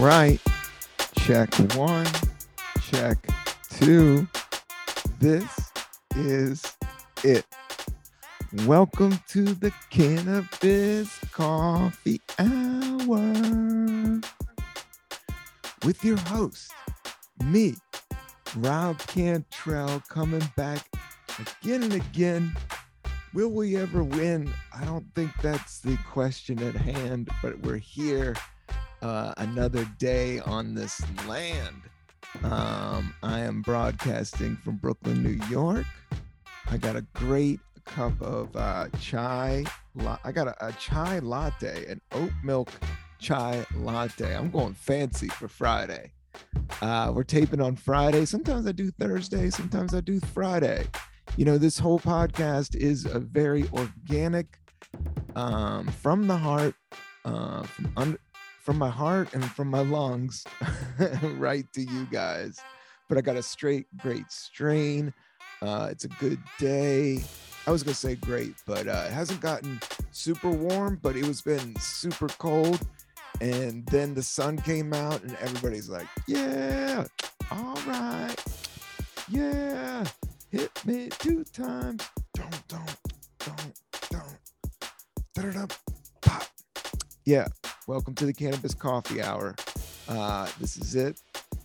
Right. Check one, check two. This is it. Welcome to the Cannabis Coffee Hour with your host, me, Rob Cantrell, coming back again and again. Will we ever win? I don't think that's the question at hand, but we're here uh, another day on this land. Um, I am broadcasting from Brooklyn, New York. I got a great cup of uh, chai. La- I got a, a chai latte, an oat milk chai latte. I'm going fancy for Friday. Uh, we're taping on Friday. Sometimes I do Thursday. Sometimes I do Friday. You know, this whole podcast is a very organic, um, from the heart, uh, from under, from my heart and from my lungs, right to you guys. But I got a straight, great strain. Uh, it's a good day. I was gonna say great, but uh, it hasn't gotten super warm, but it was been super cold. And then the sun came out, and everybody's like, "Yeah, all right, yeah, hit me two times, don't, don't, don't, don't, da-da-da, pop." Yeah, welcome to the Cannabis Coffee Hour. Uh, this is it.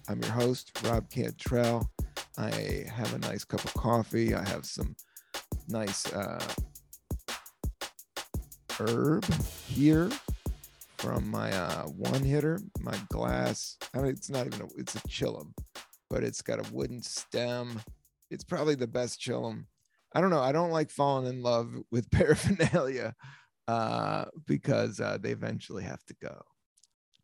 I'm your host, Rob Cantrell. I have a nice cup of coffee. I have some nice uh, herb here from my uh, one hitter, my glass. I mean, it's not even a, it's a chillum, but it's got a wooden stem. It's probably the best chillum. I don't know. I don't like falling in love with paraphernalia uh, because uh, they eventually have to go.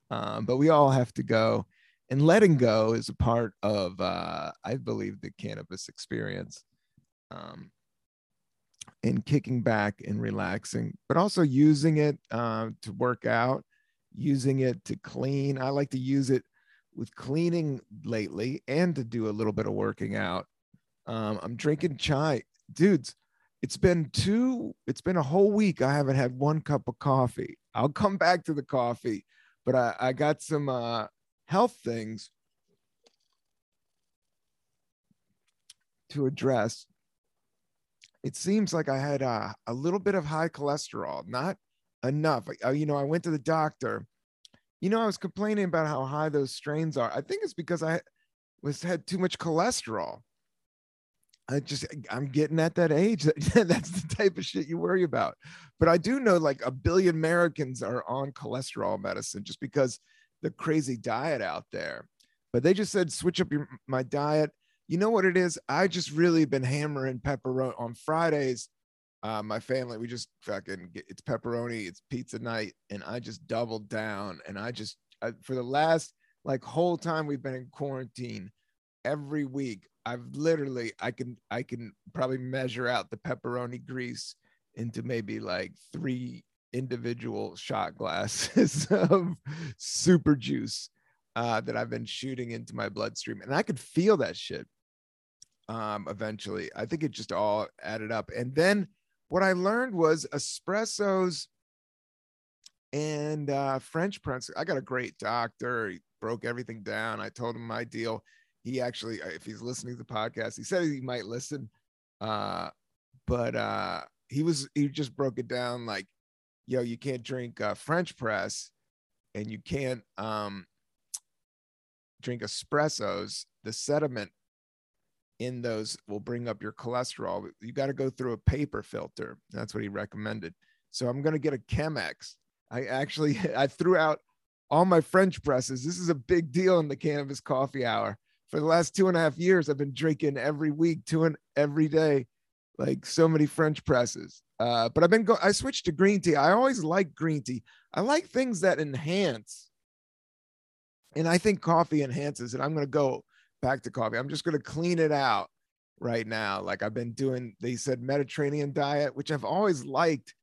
Um, but we all have to go. And letting go is a part of, uh, I believe, the cannabis experience. Um, and kicking back and relaxing, but also using it uh, to work out, using it to clean. I like to use it with cleaning lately and to do a little bit of working out. Um, I'm drinking chai, dudes. It's been two, it's been a whole week. I haven't had one cup of coffee. I'll come back to the coffee, but I, I got some uh, health things to address it seems like I had uh, a little bit of high cholesterol, not enough. I, you know, I went to the doctor. You know, I was complaining about how high those strains are. I think it's because I was had too much cholesterol. I just I'm getting at that age. That's the type of shit you worry about. But I do know like a billion Americans are on cholesterol medicine just because the crazy diet out there. But they just said switch up your my diet you know what it is? I just really been hammering pepperoni on Fridays. Uh, my family, we just fucking get, it's pepperoni, it's pizza night, and I just doubled down. And I just I, for the last like whole time we've been in quarantine, every week I've literally I can I can probably measure out the pepperoni grease into maybe like three individual shot glasses of super juice uh, that I've been shooting into my bloodstream, and I could feel that shit um, eventually. I think it just all added up. And then what I learned was espressos and uh, French press. I got a great doctor. He broke everything down. I told him my deal. He actually, uh, if he's listening to the podcast, he said he might listen. Uh, but uh, he was, he just broke it down like, yo, you can't drink uh, French press and you can't um, drink espressos. The sediment in those will bring up your cholesterol. You got to go through a paper filter. That's what he recommended. So I'm going to get a Chemex. I actually I threw out all my French presses. This is a big deal in the cannabis coffee hour. For the last two and a half years, I've been drinking every week, two and every day, like so many French presses. Uh, but I've been go. I switched to green tea. I always like green tea. I like things that enhance, and I think coffee enhances it. I'm going to go back to coffee. I'm just going to clean it out right now. Like I've been doing, they said Mediterranean diet, which I've always liked.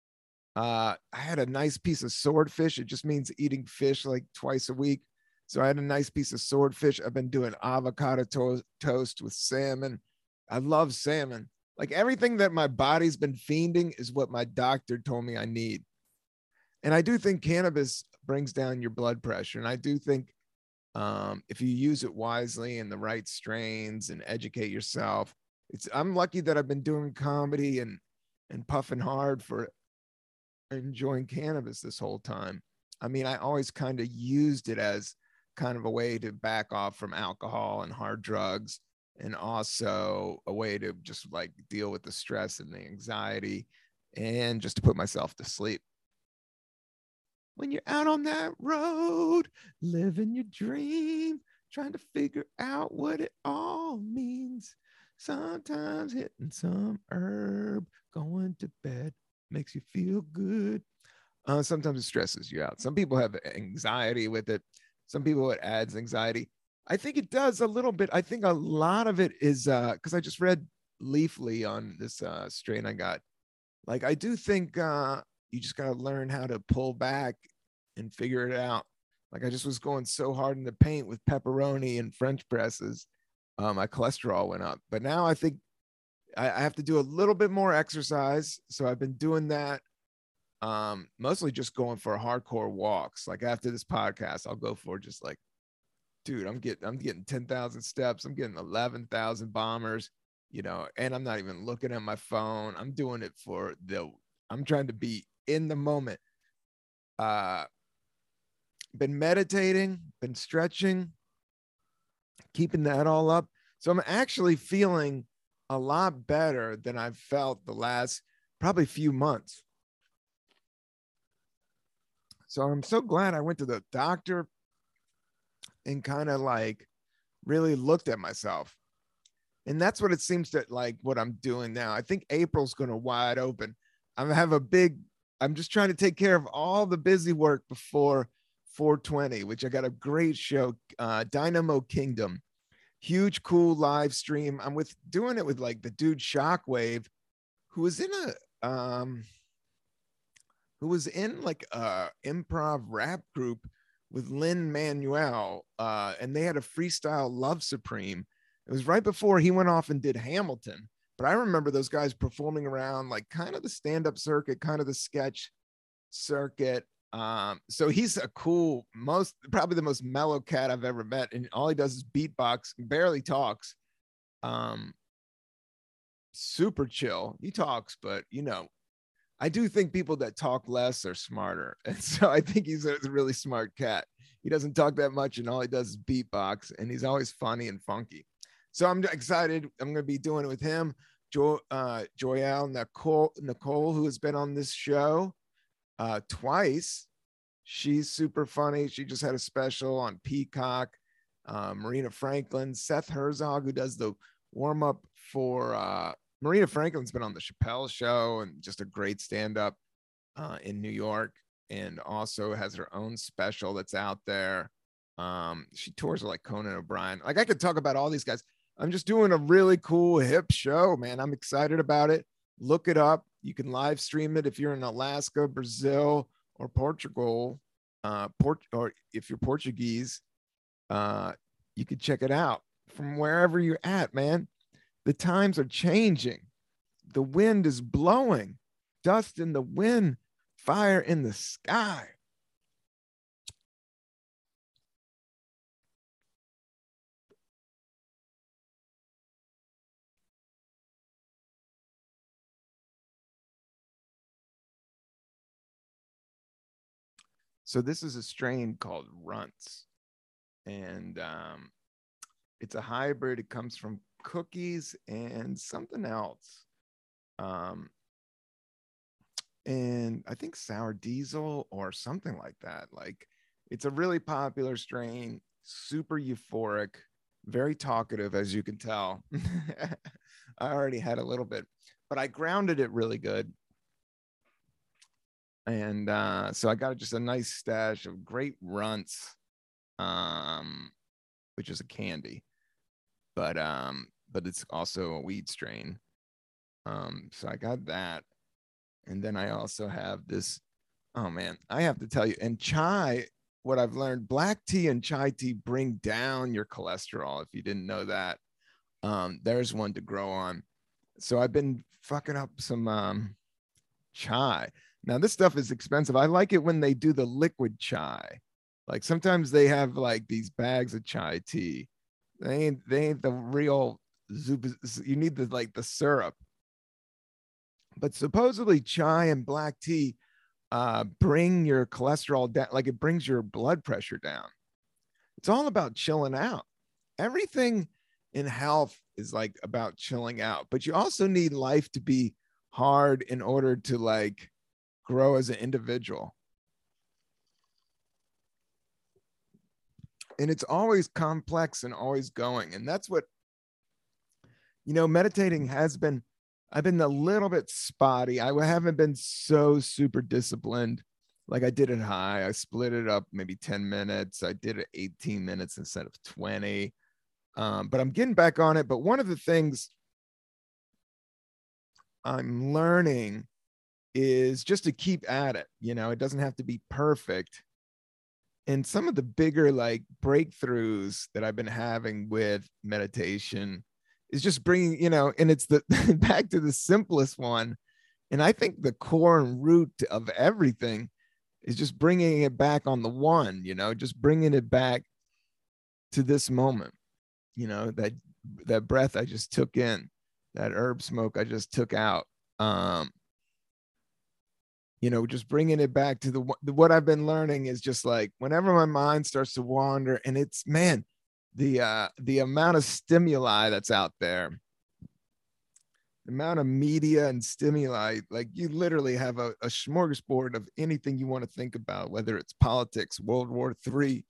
Uh, I had a nice piece of swordfish. It just means eating fish like twice a week. So I had a nice piece of swordfish. I've been doing avocado to- toast with salmon. I love salmon. Like everything that my body's been fiending is what my doctor told me I need. And I do think cannabis brings down your blood pressure. And I do think um, if you use it wisely and the right strains and educate yourself, it's I'm lucky that I've been doing comedy and and puffing hard for enjoying cannabis this whole time. I mean, I always kind of used it as kind of a way to back off from alcohol and hard drugs and also a way to just like deal with the stress and the anxiety and just to put myself to sleep. When you're out on that road, living your dream, trying to figure out what it all means. Sometimes hitting some herb, going to bed makes you feel good. Uh, sometimes it stresses you out. Some people have anxiety with it. Some people it adds anxiety. I think it does a little bit. I think a lot of it is uh because uh, I just read Leafly on this uh, strain I got. Like I do think uh, you just gotta learn how to pull back and figure it out. Like I just was going so hard in the paint with pepperoni and French presses, uh, my cholesterol went up. But now I think I, I have to do a little bit more exercise. So I've been doing that um mostly just going for hardcore walks like after this podcast i'll go for just like dude, I'm getting I'm getting 10,000 steps, I'm getting 11,000 bombers, you know, and I'm not even looking at my phone. I'm doing it for the I'm trying to be in the moment. Uh been meditating, been stretching, keeping that all up. So I'm actually feeling a lot better than I've felt the last probably few months. So I'm so glad I went to the doctor and kind of like really looked at myself. And that's what it seems that like what I'm doing now. I think April's going to wide open. I'm have a big, I'm just trying to take care of all the busy work before 420, which I got a great show, uh, Dynamo Kingdom. Huge, cool live stream. I'm with doing it with like the dude Shockwave, who was in a, um, who was in like a improv rap group with Lin-Manuel, uh, and they had a freestyle Love Supreme. It was right before he went off and did Hamilton. But I remember those guys performing around like kind of the stand-up circuit, kind of the sketch circuit. Um, so he's a cool, most probably the most mellow cat I've ever met, and all he does is beatbox, barely talks. Um, super chill. He talks, but you know, I do think people that talk less are smarter. And so I think he's a really smart cat. He doesn't talk that much and all he does is beatbox and he's always funny and funky. So I'm excited. I'm going to be doing it with him. Jo- uh, Joyelle Nicole, Nicole, who has been on this show uh, twice. She's super funny. She just had a special on Peacock. Uh, Marina Franklin, Seth Herzog, who does the warm up for uh, Marina Franklin's been on the Chappelle show and just a great stand up uh, in New York and also has her own special that's out there. Um, she tours like Conan O'Brien. Like I could talk about all these guys. I'm just doing a really cool hip show, man. I'm excited about it. Look it up. You can live stream it if you're in Alaska, Brazil, or Portugal. Uh, Port or if you're Portuguese, uh, you can check it out from wherever you're at, man. The times are changing. The wind is blowing, dust in the wind, fire in the sky. So this is a strain called Runts, and um, it's a hybrid. It comes from cookies and something else. Um, and I think sour diesel or something like that. Like it's a really popular strain, super euphoric, very talkative, as you can tell. I already had a little bit, but I grounded it really good. And uh, so I got just a nice stash of great runts, um, which is a candy. But um, but it's also a weed strain. Um, so I got that. And then I also have this. Oh man, I have to tell you, and chai, what I've learned, black tea and chai tea bring down your cholesterol. If you didn't know that, um, there's one to grow on. So I've been fucking up some um, chai. Now this stuff is expensive. I like it when they do the liquid chai. Like sometimes they have like these bags of chai tea. They ain't they ain't the real you need the like the syrup. But supposedly chai and black tea uh, bring your cholesterol down, like it brings your blood pressure down. It's all about chilling out. Everything in health is like about chilling out, but you also need life to be hard in order to like grow as an individual. And it's always complex and always going. And that's what, you know, meditating has been I've been a little bit spotty. I haven't been so super disciplined like I did it high. I split it up maybe 10 minutes. I did it 18 minutes instead of 20. Um, but I'm getting back on it. But one of the things I'm learning is just to keep at it. You know, it doesn't have to be perfect. And some of the bigger like breakthroughs that I've been having with meditation is just bringing, you know, and it's the back to the simplest one. And I think the core and root of everything is just bringing it back on the one, you know, just bringing it back to this moment, you know, that that breath I just took in, that herb smoke I just took out. Um, you know, just bringing it back to the what I've been learning is just like whenever my mind starts to wander, and it's man, the uh, the amount of stimuli that's out there the amount of media and stimuli like you literally have a, a smorgasbord of anything you want to think about whether it's politics world war three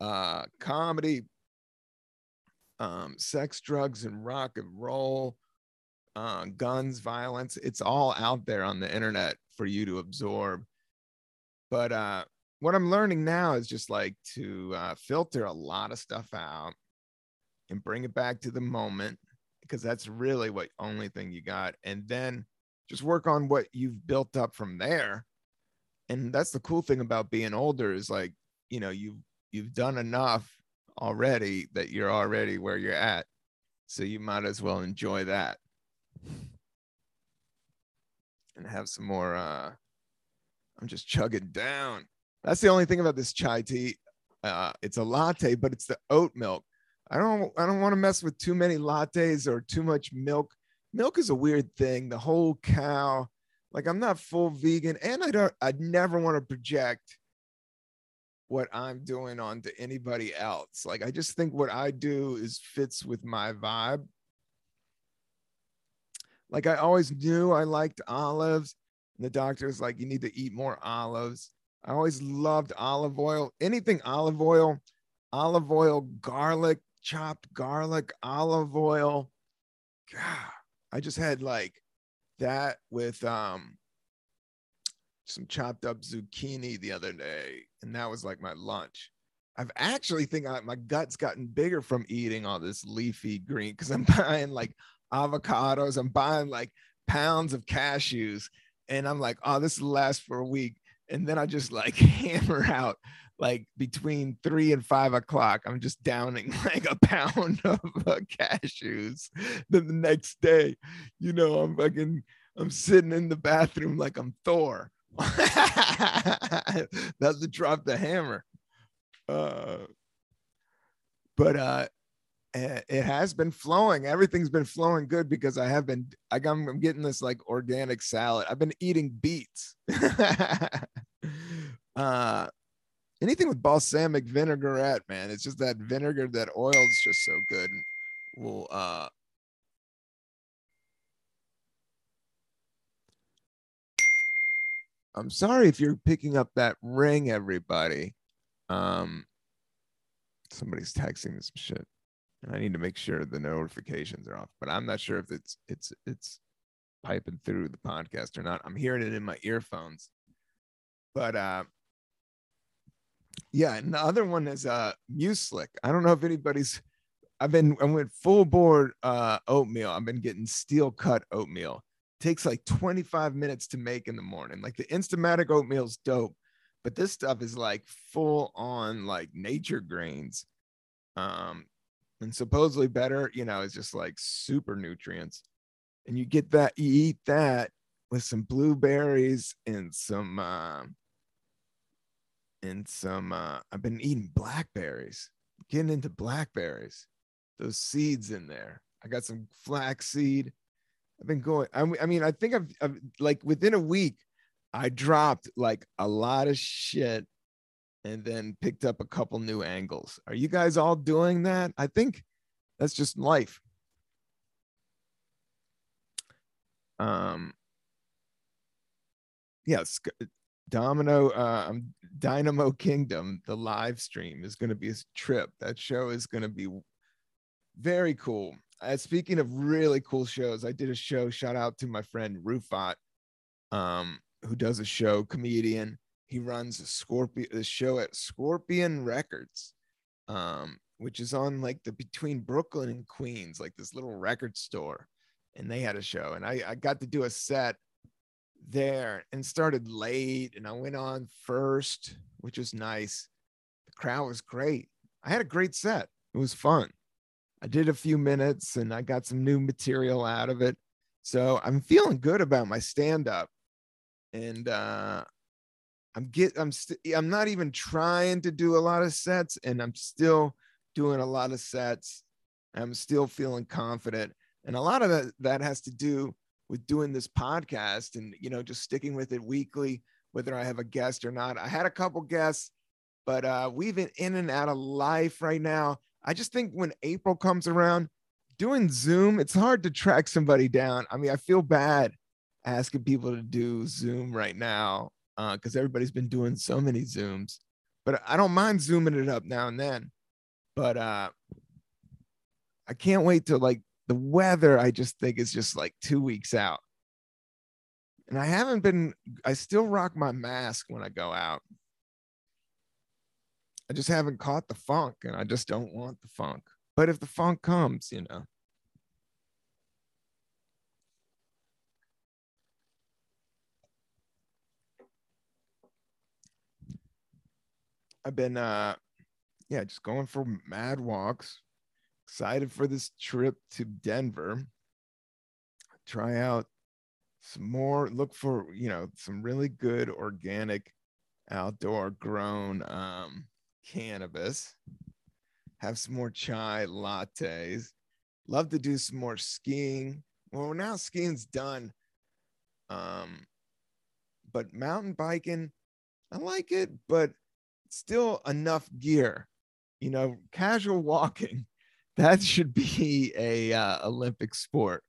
uh, comedy um, sex drugs and rock and roll uh, guns violence it's all out there on the internet for you to absorb but uh, what I'm learning now is just like to uh, filter a lot of stuff out and bring it back to the moment because that's really what only thing you got. And then just work on what you've built up from there. And that's the cool thing about being older is like, you know, you've you've done enough already that you're already where you're at. So you might as well enjoy that. And have some more uh I'm just chugging down. That's the only thing about this chai tea. Uh, it's a latte, but it's the oat milk. I don't I don't want to mess with too many lattes or too much milk. Milk is a weird thing. The whole cow. Like I'm not full vegan, and I don't. I'd never want to project what I'm doing onto anybody else. Like I just think what I do is fits with my vibe. Like I always knew I liked olives. And the doctor was like, you need to eat more olives. I always loved olive oil. Anything olive oil, olive oil, garlic, chopped garlic, olive oil. God, I just had like that with um some chopped up zucchini the other day, and that was like my lunch. I've actually think I, my gut's gotten bigger from eating all this leafy green because I'm buying like avocados, I'm buying like pounds of cashews, and I'm like, oh, this will last for a week and then I just like hammer out like between three and five o'clock. I'm just downing like a pound of uh, cashews. Then the next day, you know, I'm fucking, I'm sitting in the bathroom like I'm Thor. That's to drop the hammer. Uh, but uh, it has been flowing. Everything's been flowing good because I have been. I, I'm, I'm getting this like organic salad. I've been eating beets. uh, anything with balsamic vinaigrette, man. It's just that vinegar, that oil is just so good. Will uh, I'm sorry if you're picking up that ring, everybody. Um, somebody's texting me some shit and I need to make sure the notifications are off. But I'm not sure if it's it's it's piping through the podcast or not. I'm hearing it in my earphones. But uh yeah, and the other one is uh Mueslic. I don't know if anybody's I've been I went full board uh oatmeal. I've been getting steel cut oatmeal. Takes like 25 minutes to make in the morning. Like the Instamatic oatmeal's dope, but this stuff is like full on like nature grains. Um, and supposedly better, you know, is just like super nutrients. And you get that, you eat that, with some blueberries and some uh, and some uh, I've been eating blackberries, getting into blackberries, those seeds in there. I got some flaxseed. I've been going. I, I mean, I think I've, I've like within a week, I dropped like a lot of shit and then picked up a couple new angles. Are you guys all doing that? I think that's just life. Um, yes, Domino, uh, um, Dynamo Kingdom, the live stream is going to be a trip. That show is going to be very cool. Uh, speaking of really cool shows, I did a show. Shout out to my friend Rufat, um, who does a show, comedian. He runs a Scorpion a show at Scorpion Records, um, which is on like the between Brooklyn and Queens, like this little record store. And they had a show, and I, I got to do a set there and started late and I went on first, which was nice. The crowd was great. I had a great set. It was fun. I did a few minutes and I got some new material out of it. So I'm feeling good about my stand up. And uh I'm get I'm st- I'm not even trying to do a lot of sets and I'm still doing a lot of sets. I'm still feeling confident. And a lot of that, that has to do with doing this podcast and you know just sticking with it weekly whether i have a guest or not i had a couple guests but uh we've been in and out of life right now i just think when april comes around doing zoom it's hard to track somebody down i mean i feel bad asking people to do zoom right now because uh, everybody's been doing so many zooms. But i don't mind zooming it up now and then. But uh i can't wait to like the weather i just think is just like two weeks out. And i haven't been i still rock my mask when i go out. I just haven't caught the funk and i just don't want the funk. But if the funk comes you know I've been uh yeah, just going for mad walks excited for this trip to Denver. Try out some more, look for, you know, some really good organic outdoor grown um, cannabis. Have some more chai lattes. Love to do some more skiing. Well, now skiing's done. Um, but mountain biking, I like it, but still enough gear. You know, casual walking that should be a uh, Olympic sport.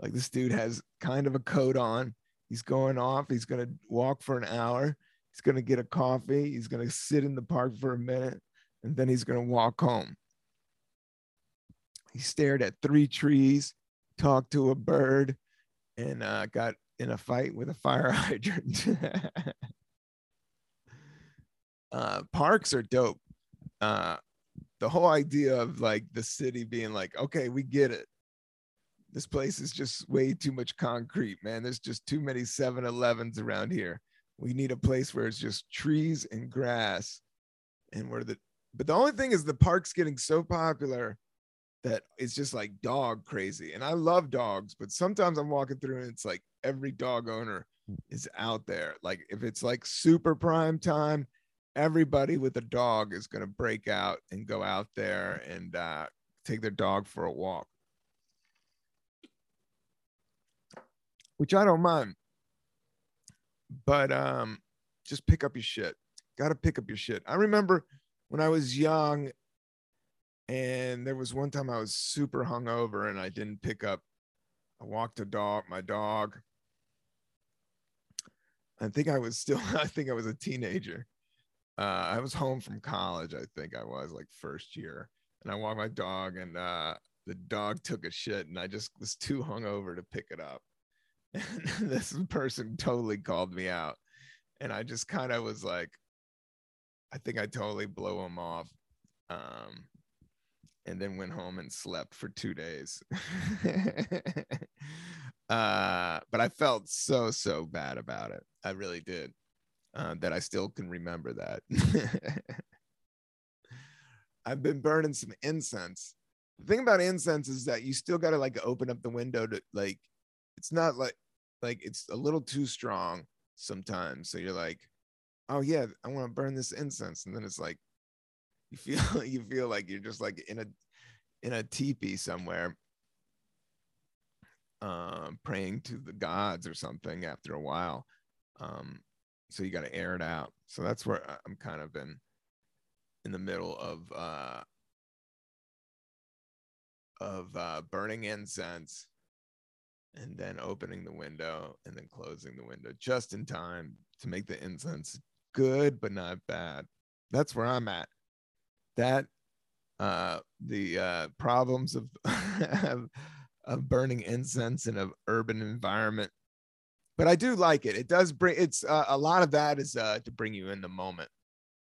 Like this dude has kind of a coat on. He's going off. He's going to walk for an hour. He's going to get a coffee. He's going to sit in the park for a minute and then he's going to walk home. He stared at three trees, talked to a bird, and uh, got in a fight with a fire hydrant. uh, parks are dope. Uh, the whole idea of like the city being like, okay, we get it. This place is just way too much concrete, man. There's just too many 7 Elevens around here. We need a place where it's just trees and grass. And where the, but the only thing is the park's getting so popular that it's just like dog crazy. And I love dogs, but sometimes I'm walking through and it's like every dog owner is out there. Like if it's like super prime time, everybody with a dog is going to break out and go out there and uh, take their dog for a walk, which I don't mind. But um, just pick up your shit. Got to pick up your shit. I remember when I was young, and there was one time I was super hungover and I didn't pick up. I walked a dog, my dog. I think I was still, I think I was a teenager uh, I was home from college. I think I was like first year, and I walked my dog, and uh, the dog took a shit, and I just was too hungover to pick it up. And this person totally called me out, and I just kind of was like, I think I totally blow him off. Um, and then went home and slept for two days. uh, but I felt so, so bad about it. I really did uh, that I still can remember that. I've been burning some incense. The thing about incense is that you still got to like open up the window to like, it's not like like it's a little too strong sometimes. So you're like, oh yeah, I want to burn this incense, and then it's like you feel you feel like you're just like in a in a teepee somewhere um praying to the gods or something after a while um so you got to air it out so that's where i'm kind of in in the middle of uh of uh burning incense and then opening the window and then closing the window just in time to make the incense good but not bad that's where i'm at that uh, the uh, problems of, of, burning incense in an urban environment. But I do like it. It does bring it's uh, a lot of that is uh, to bring you in the moment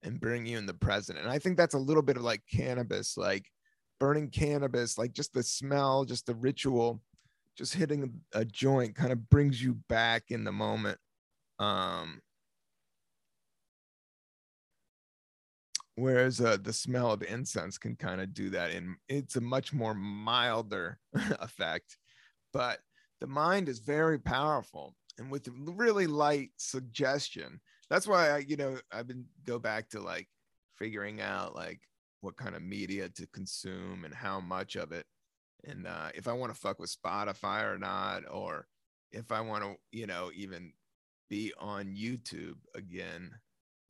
and bring you in the present. And I think that's a little bit of like cannabis, like burning cannabis, like just the smell, just the ritual, just hitting a joint kind of brings you back in the moment. Um, whereas uh, the smell of incense can kind of do that and it's a much more milder effect but the mind is very powerful and with really light suggestion. That's why i you know i've been go back to like figuring out like what kind of media to consume and how much of it. And uh, if i want to fuck with spotify or not or if i want to you know even be on youtube again.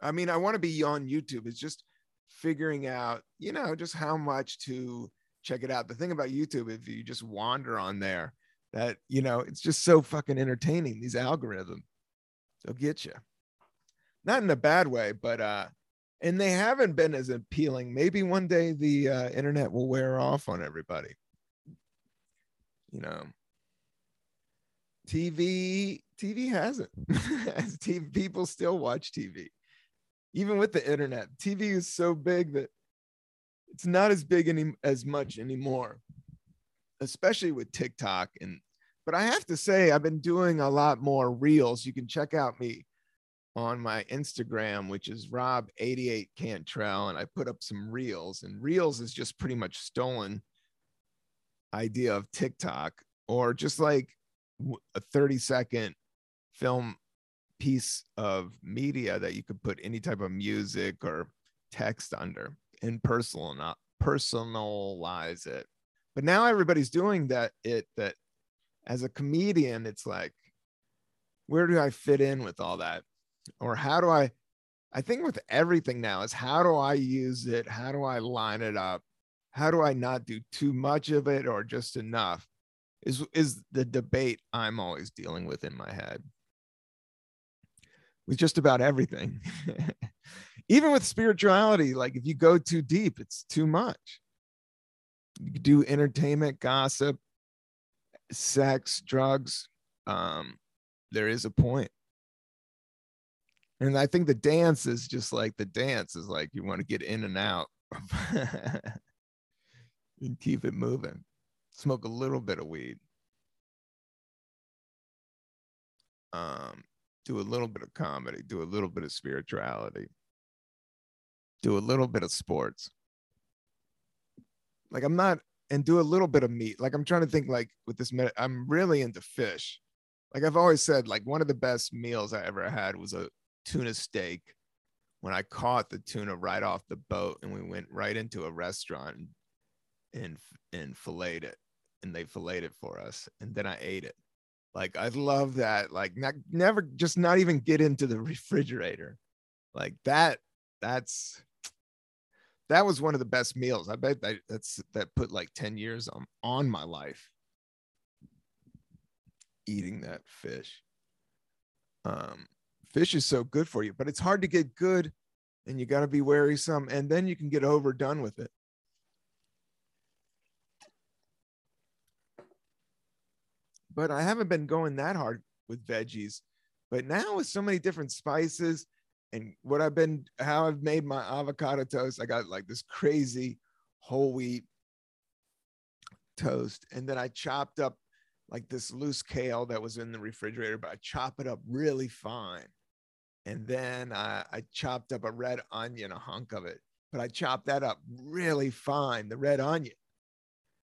I mean i want to be on youtube. It's just figuring out, you know, just how much to check it out. The thing about YouTube, if you just wander on there, that, you know, it's just so fucking entertaining, these algorithms. They'll get you. Not in a bad way, but, uh, and they haven't been as appealing. Maybe one day the uh, internet will wear off on everybody. You know, TV, TV hasn't. TV, people still watch TV even with the internet, TV is so big that it's not as big any as much anymore, especially with TikTok. And but I have to say, I've been doing a lot more reels. You can check out me on my Instagram, which is Rob88 Cantrell, and I put up some reels. And reels is just pretty much stolen idea of TikTok, or just like a 30 second film piece of media that you could put any type of music or text under and personal not personalize it but now everybody's doing that it that as a comedian it's like where do i fit in with all that? Or how do i i think with everything now is how do i use it? How do i line it up? How do i not do too much of it or just enough? Is is the debate i'm always dealing with in my head. With just about everything. Even with spirituality, like if you go too deep, it's too much. You do entertainment, gossip, sex, drugs. Um, there is a point. And I think the dance is just like the dance is like you want to get in and out and keep it moving. Smoke a little bit of weed. Um, do a little bit of comedy, do a little bit of spirituality, do a little bit of sports. Like I'm not, and do a little bit of meat. Like I'm trying to think, like with this, I'm really into fish. Like I've always said, like one of the best meals I ever had was a tuna steak when I caught the tuna right off the boat and we went right into a restaurant and and filleted it and they filleted it for us and then I ate it like I love that. Like not, never just not even get into the refrigerator. Like that that's that was one of the best meals. I bet that that's that put like 10 years on on my life eating that fish. Um fish is so good for you, but it's hard to get good and you got to be wary some and then you can get overdone with it. but I haven't been going that hard with veggies. But now with so many different spices and what I've been, how I've made my avocado toast, I got like this crazy whole wheat toast. And then I chopped up like this loose kale that was in the refrigerator, but I chop it up really fine. And then I, I chopped up a red onion, a hunk of it, but I chopped that up really fine, the red onion.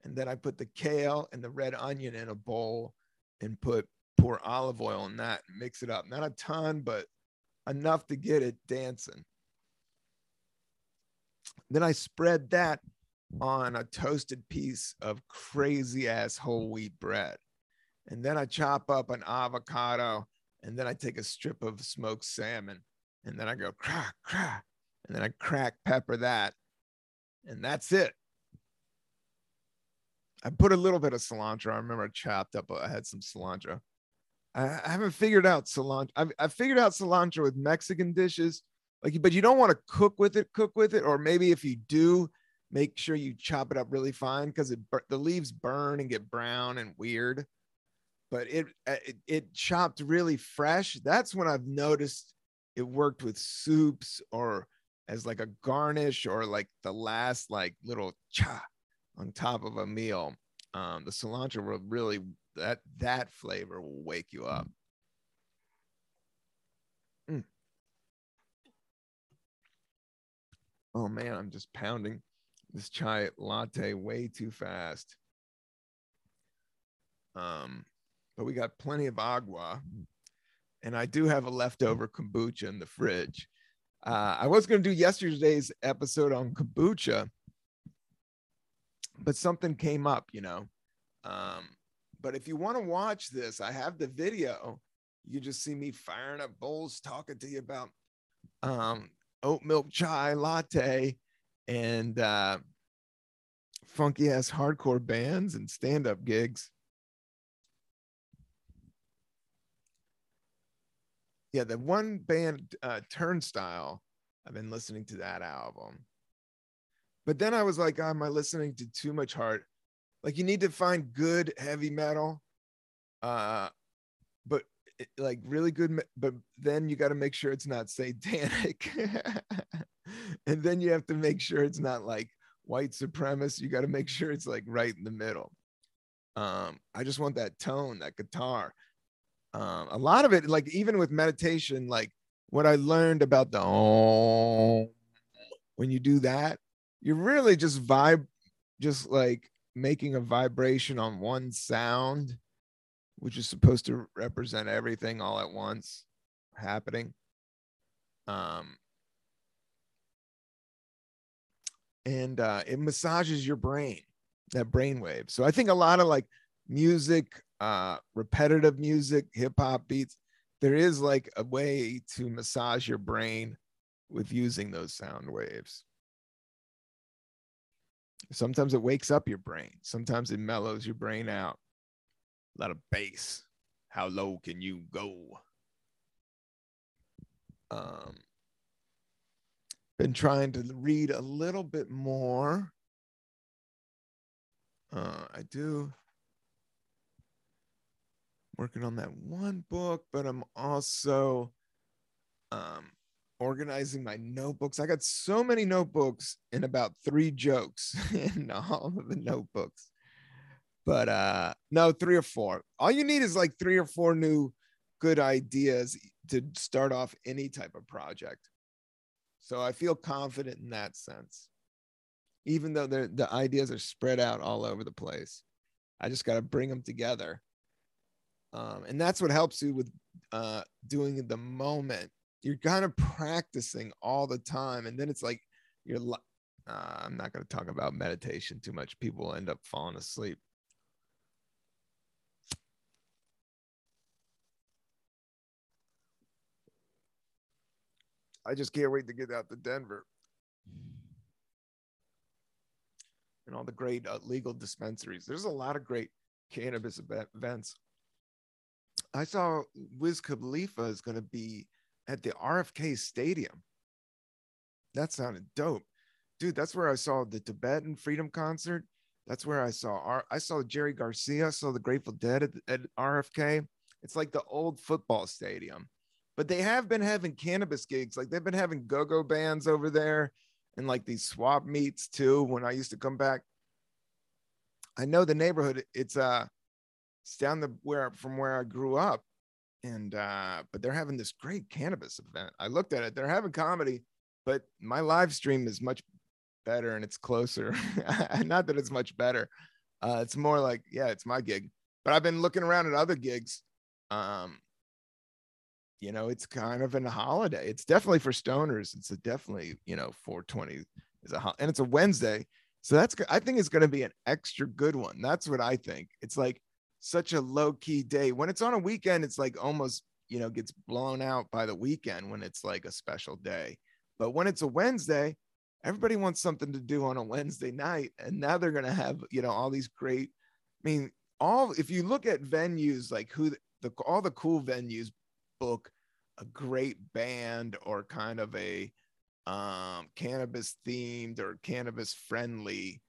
And then I put the kale and the red onion in a bowl and put pour olive oil in that and mix it up. Not a ton, but enough to get it dancing. Then I spread that on a toasted piece of crazy ass whole wheat bread. And then I chop up an avocado and then I take a strip of smoked salmon and then I go crack, crack, and then I crack pepper that. And that's it. I put a little bit of cilantro. I remember I chopped up, I had some cilantro. I, haven't figured out cilantro. I've, I figured out cilantro with Mexican dishes, like, but you don't want to cook with it, cook with it. Or maybe if you do, make sure you chop it up really fine because it the leaves burn and get brown and weird. But it, uh, it it chopped really fresh. That's when I've noticed it worked with soups or as like a garnish or like the last like little cha on top of a meal. Um, the cilantro will really that that flavor will wake you up. Mm. Oh man, I'm just pounding this chai latte way too fast. Um, but we got plenty of agua, and I do have a leftover kombucha in the fridge. Uh, I was going to do yesterday's episode on kombucha, but something came up, you know. Um, but if you want to watch this, I have the video. You just see me firing up bowls, talking to you about um, oat milk chai latte and uh, funky ass hardcore bands and stand up gigs. Yeah, the one band, uh, Turnstile, I've been listening to that album. But then I was like, oh, am I listening to too much hard? Like, you need to find good heavy metal, uh, but like really good. But then you got to make sure it's not satanic, and then you have to make sure it's not like white supremacist. You got to make sure it's like right in the middle. Um, I just want that tone, that guitar. Um, a lot of it, like even with meditation, like what I learned about the oh, when you do that, you're really just vibe, just like making a vibration on one sound, which is supposed to represent everything all at once happening. Um, and uh, it massages your brain, that brain wave. So I think a lot of like music, uh, repetitive music, hip hop beats, there is like a way to massage your brain with using those sound waves. Sometimes it wakes up your brain. Sometimes it mellows your brain out. A lot of bass. How low can you go? Um, been trying to read a little bit more. Uh, I do working on that one book, but I'm also um, organizing my notebooks. I got so many notebooks and about three jokes in all of the notebooks. But uh no, three or four. All you need is like three or four new good ideas to start off any type of project. So I feel confident in that sense. Even though the ideas are spread out all over the place, I just got to bring them together. Um, and that's what helps you with uh, doing the moment. You're kind of practicing all the time. And then it's like, you're, uh, I'm not going to talk about meditation too much. People end up falling asleep. I just can't wait to get out to Denver. And all the great uh, legal dispensaries. There's a lot of great cannabis events. I saw Wiz Khalifa is going to be at the RFK Stadium. That sounded dope. Dude, that's where I saw the Tibetan Freedom Concert. That's where I saw R- I saw Jerry Garcia, I saw the Grateful Dead at, at RFK. It's like the old football stadium but they have been having cannabis gigs. Like they've been having go-go bands over there and like these swap meets too. When I used to come back, I know the neighborhood. It's uh, it's down the where from where I grew up, and uh, but they're having this great cannabis event. I looked at it. They're having comedy, but my live stream is much better and it's closer. Not that it's much better. Uh, it's more like yeah, it's my gig. But I've been looking around at other gigs um, you know, it's kind of a holiday. It's definitely for stoners. It's definitely, you know, 420 is a ho- and it's a Wednesday. So that's I think it's going to be an extra good one. That's what I think. It's like such a low key day. When it's on a weekend, it's like almost, you know, gets blown out by the weekend when it's like a special day. But when it's a Wednesday, everybody wants something to do on a Wednesday night. And now they're going to have, you know, all these great, I mean, all, if you look at venues like who the, all the cool venues book a great band or kind of a um, cannabis themed or cannabis friendly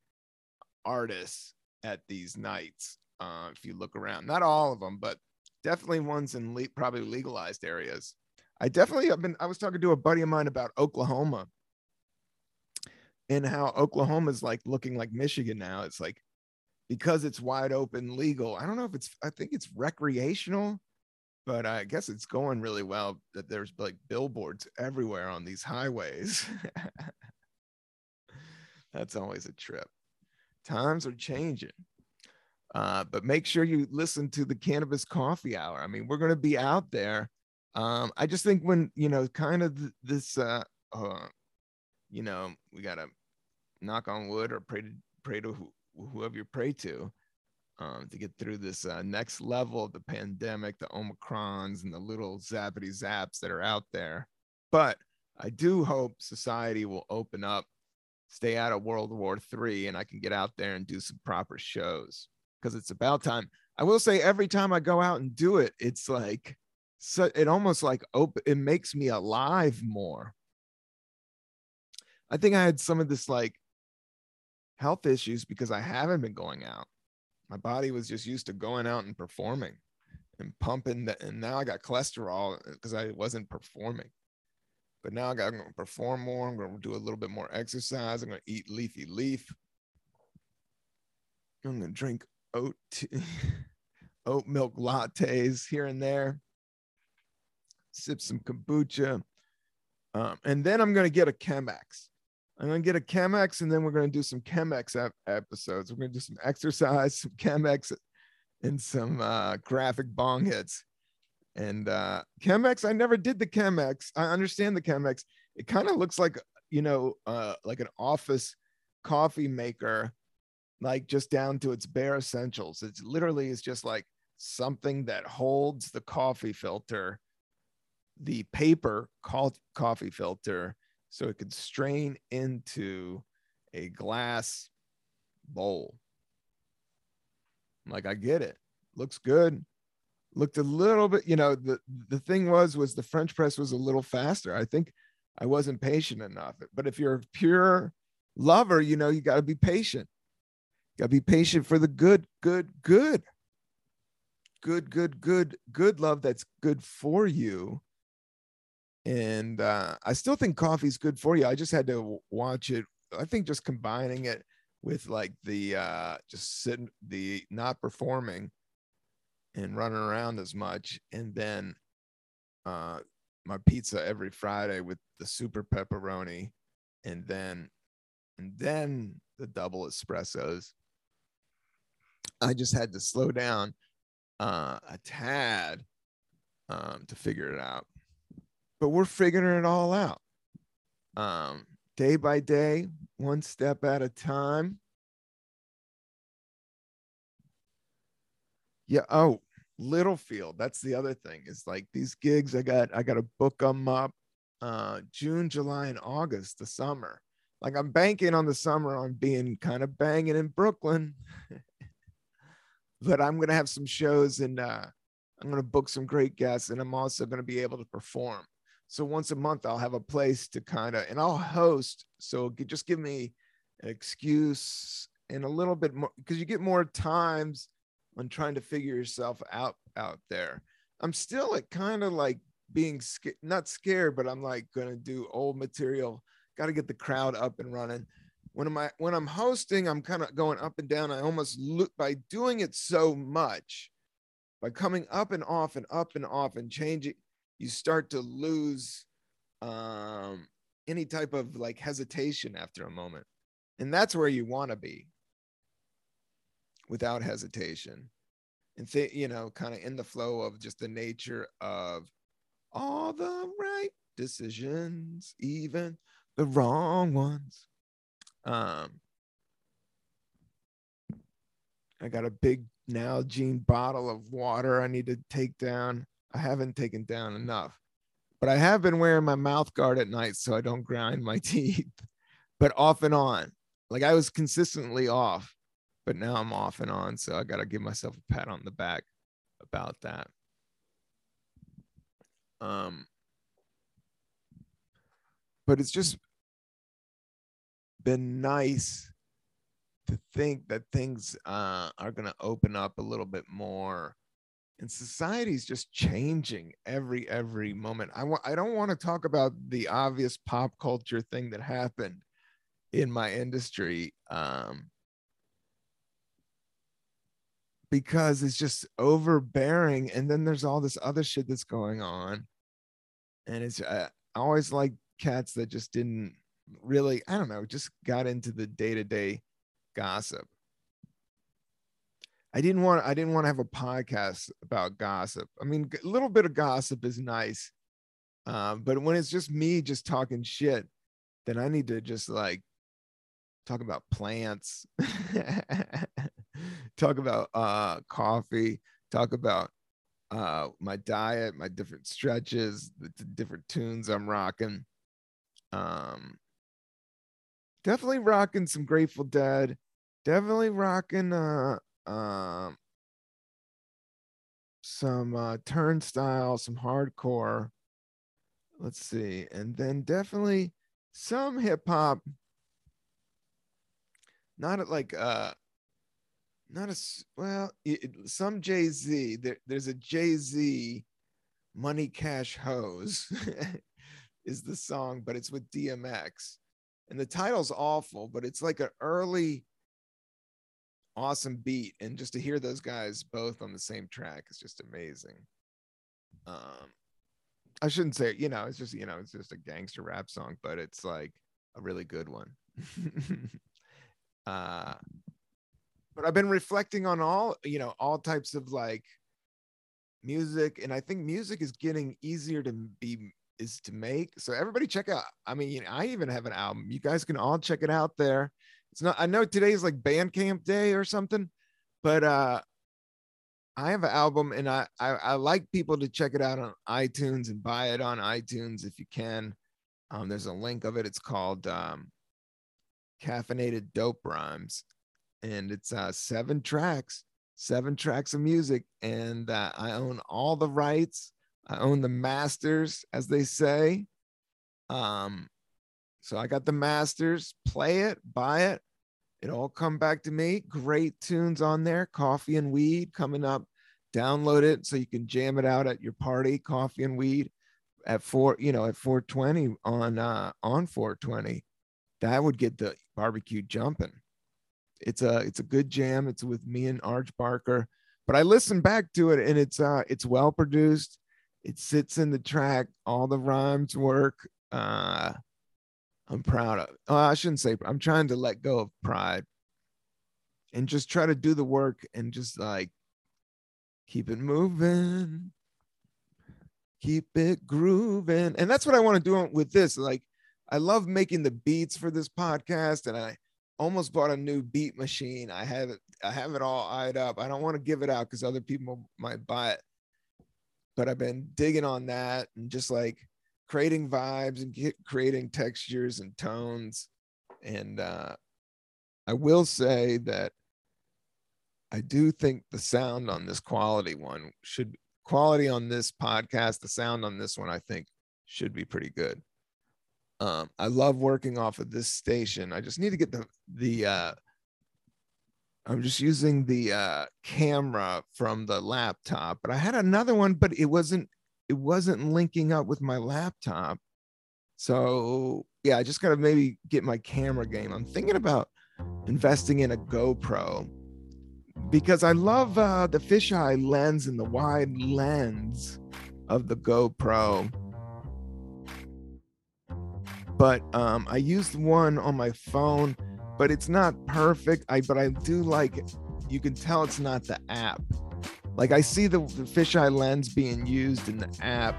artists at these nights. Uh, if you look around, not all of them, but definitely ones in le- probably legalized areas. I definitely have been. I was talking to a buddy of mine about Oklahoma and how Oklahoma is like looking like Michigan now. It's like because it's wide open legal. I don't know if it's. I think it's recreational, but I guess it's going really well. That there's like billboards everywhere on these highways. That's always a trip. Times are changing. Uh, but make sure you listen to the cannabis coffee hour. I mean, we're going to be out there. Um, I just think when, you know, kind of th- this, uh, uh, you know, we got to knock on wood or pray to, pray to wh- whoever you pray to um, to get through this uh, next level of the pandemic, the Omicrons and the little zappity zaps that are out there. But I do hope society will open up, stay out of World War III, and I can get out there and do some proper shows because it's about time. I will say every time I go out and do it, it's like so it almost like open it makes me alive more. I think I had some of this like health issues because I haven't been going out. My body was just used to going out and performing and pumping the, and now I got cholesterol uh, because I wasn't performing. But now I got to perform more. I'm going to do a little bit more exercise. I'm going to eat leafy leaf. I'm going to drink oat oat milk lattes here and there. Sip some kombucha. Um, and then I'm going to get a Chemex. I'm going to get a Chemex and then we're going to do some Chemex ep- episodes. We're going to do some exercise, some Chemex, and some uh, graphic bong hits. And uh, Chemex, I never did the Chemex. I understand the Chemex. It kind of looks like, you know, uh, like an office coffee maker, like just down to its bare essentials. It's literally is just like something that holds the coffee filter, the paper called coffee filter, so it could strain into a glass bowl. Like I get it. Looks good. Looked a little bit, you know, the the thing was was the French press was a little faster. I think I wasn't patient enough. But if you're a pure lover, you know, you got to be patient. Got to be patient for the good, good, good. Good, good, good, good love that's good for you and uh, I still think coffee's good for you. I just had to watch it. I think just combining it with like the uh, just sitting, the not performing, and running around as much, and then uh, my pizza every Friday with the super pepperoni, and then and then the double espressos. I just had to slow down uh, a tad um, to figure it out but we're figuring it all out um, day by day, one step at a time. Yeah. Oh, Littlefield. That's the other thing. Is like these gigs. I got. I got to book them up. Uh, June, July, and August, the summer. Like I'm banking on the summer on being kind of banging in Brooklyn, but I'm gonna have some shows and uh, I'm gonna book some great guests, and I'm also gonna be able to perform. So once a month, I'll have a place to kind of, and I'll host. So just give me an excuse and a little bit more because you get more times on trying to figure yourself out out there. I'm still like kind of like being scared, not scared, but I'm like gonna do old material. Got to get the crowd up and running. When am I when I'm hosting, I'm kind of going up and down. I almost look by doing it so much, by coming up and off and up and off and changing you start to lose um, any type of like hesitation after a moment. And that's where you want to be without hesitation. and th- you know, kind of in the flow of just the nature of all the right decisions, even the wrong ones. Um, I got a big Nalgene bottle of water I need to take down. I haven't taken down enough, but I have been wearing my mouth guard at night so I don't grind my teeth, but off and on. Like I was consistently off, but now I'm off and on. So I got to give myself a pat on the back about that. Um, but it's just been nice to think that things uh, are going to open up a little bit more. And society's just changing every every moment. I want i don't want to talk about the obvious pop culture thing that happened in my industry um because it's just overbearing. And then there's all this other shit that's going on. And it's uh, i always like cats that just didn't really i don't know just got into the day-to-day gossip. I didn't want I didn't want to have a podcast about gossip. I mean, a little bit of gossip is nice, um, but when it's just me just talking shit, then I need to just like talk about plants, talk about uh, coffee, talk about uh, my diet, my different stretches, the, the different tunes I'm rocking. Um, definitely rocking some Grateful Dead. Definitely rocking uh um some uh turnstile, some hardcore. Let's see. And then definitely some hip hop. Not at like uh not a well it, some jay-z there, there's a jay-z money cash hoes is the song but it's with dmx and the title's awful, but it's like an early awesome beat. And just to hear those guys both on the same track is just amazing. Um i shouldn't say you know it's just you know it's just a gangster rap song but it's like a really good one. Uh but i've been reflecting on all you know all types of like music. And i think music is getting easier to be is to make. So everybody check out. I mean, I even have an album. You guys can all check it out there. It's not. I know today's like Bandcamp Day or something, but uh, I have an album, and I, I I like people to check it out on iTunes and buy it on iTunes if you can. Um, there's a link of it. It's called um, Caffeinated Dope Rhymes, and it's uh, seven tracks, seven tracks of music, and uh, I own all the rights I own the masters, as they say. Um, so I got the masters. Play it, buy it. It all come back to me. Great tunes on there. Coffee and weed coming up. Download it so you can jam it out at your party. Coffee and weed at four, you know, at 420 on uh on 420. That would get the barbecue jumping. It's a it's a good jam. It's with me and Arch Barker. But I listened back to it and it's uh it's well produced it sits in the track all the rhymes work uh i'm proud of oh, i shouldn't say i'm trying to let go of pride and just try to do the work and just like keep it moving keep it grooving. And that's what i want to do with this like i love making the beats for this podcast and i almost bought a new beat machine. I have it i have it all eyed up. I don't want to give it out because other people might buy it but I've been digging on that and just like creating vibes and get, creating textures and tones. And uh, I will say that I do think the sound on this quality one should quality on this podcast, the sound on this one, I think should be pretty good. Um, I love working off of this station. I just need to get the the uh, I'm just using the uh, camera from the laptop, but I had another one, but it wasn't it wasn't linking up with my laptop. So yeah, I just gotta maybe get my camera game. I'm thinking about investing in a GoPro because I love uh, the fisheye lens and the wide lens of the GoPro. But um, I used one on my phone but it's not perfect. I but I do like. You can tell it's not the app. Like I see the, the fisheye lens being used in the app,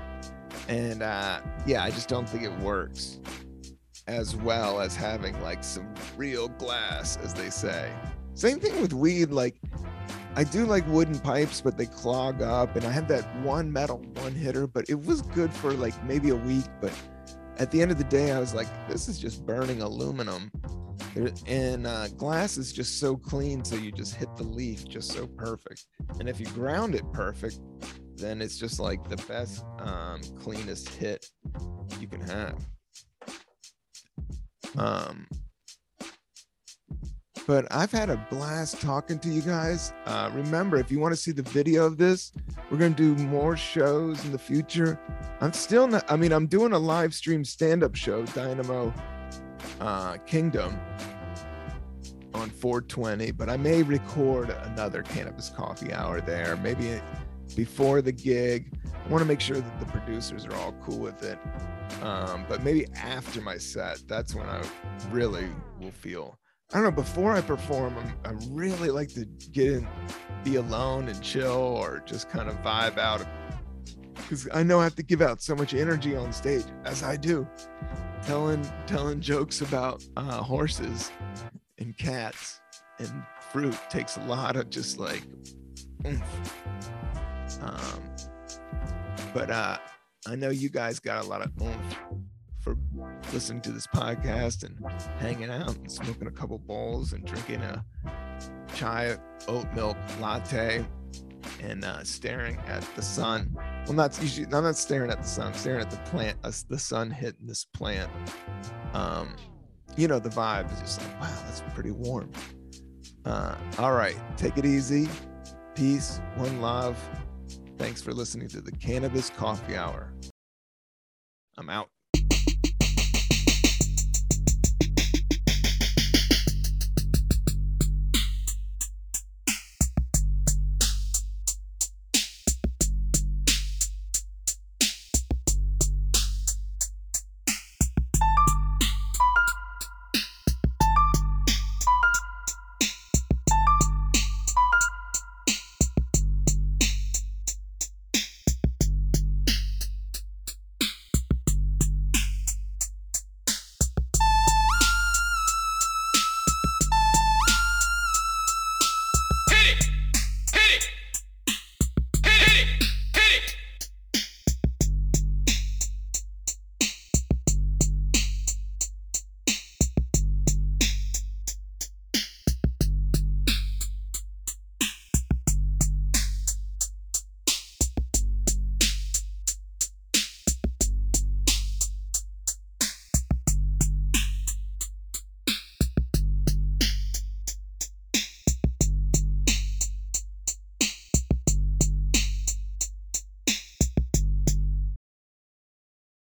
and uh, yeah, I just don't think it works as well as having like some real glass, as they say. Same thing with weed. Like I do like wooden pipes, but they clog up. And I had that one metal one hitter, but it was good for like maybe a week. But at the end of the day, I was like, this is just burning aluminum. And uh, glass is just so clean, so you just hit the leaf just so perfect. And if you ground it perfect, then it's just like the best, um, cleanest hit you can have. Um, but I've had a blast talking to you guys. Uh, remember, if you want to see the video of this, we're going to do more shows in the future. I'm still not, I mean, I'm doing a live stream stand up show, Dynamo uh, Kingdom, on 420, but I may record another cannabis coffee hour there, maybe before the gig. I want to make sure that the producers are all cool with it. Um, but maybe after my set, that's when I really will feel I don't know. Before I perform, I'm, I really like to get in, be alone and chill, or just kind of vibe out. Because I know I have to give out so much energy on stage, as I do, telling telling jokes about uh, horses and cats and fruit takes a lot of just like. Um, but uh, I know you guys got a lot of oomph for listening to this podcast and hanging out and smoking a couple bowls and drinking a chai oat milk latte and uh, staring at the sun. Well, not usually. I'm not staring at the sun. I'm staring at the plant. Uh, the sun hitting this plant. Um, you know, the vibe is just like, wow, that's pretty warm. Uh, all right, take it easy. Peace, one love. Thanks for listening to the Cannabis Coffee Hour. I'm out.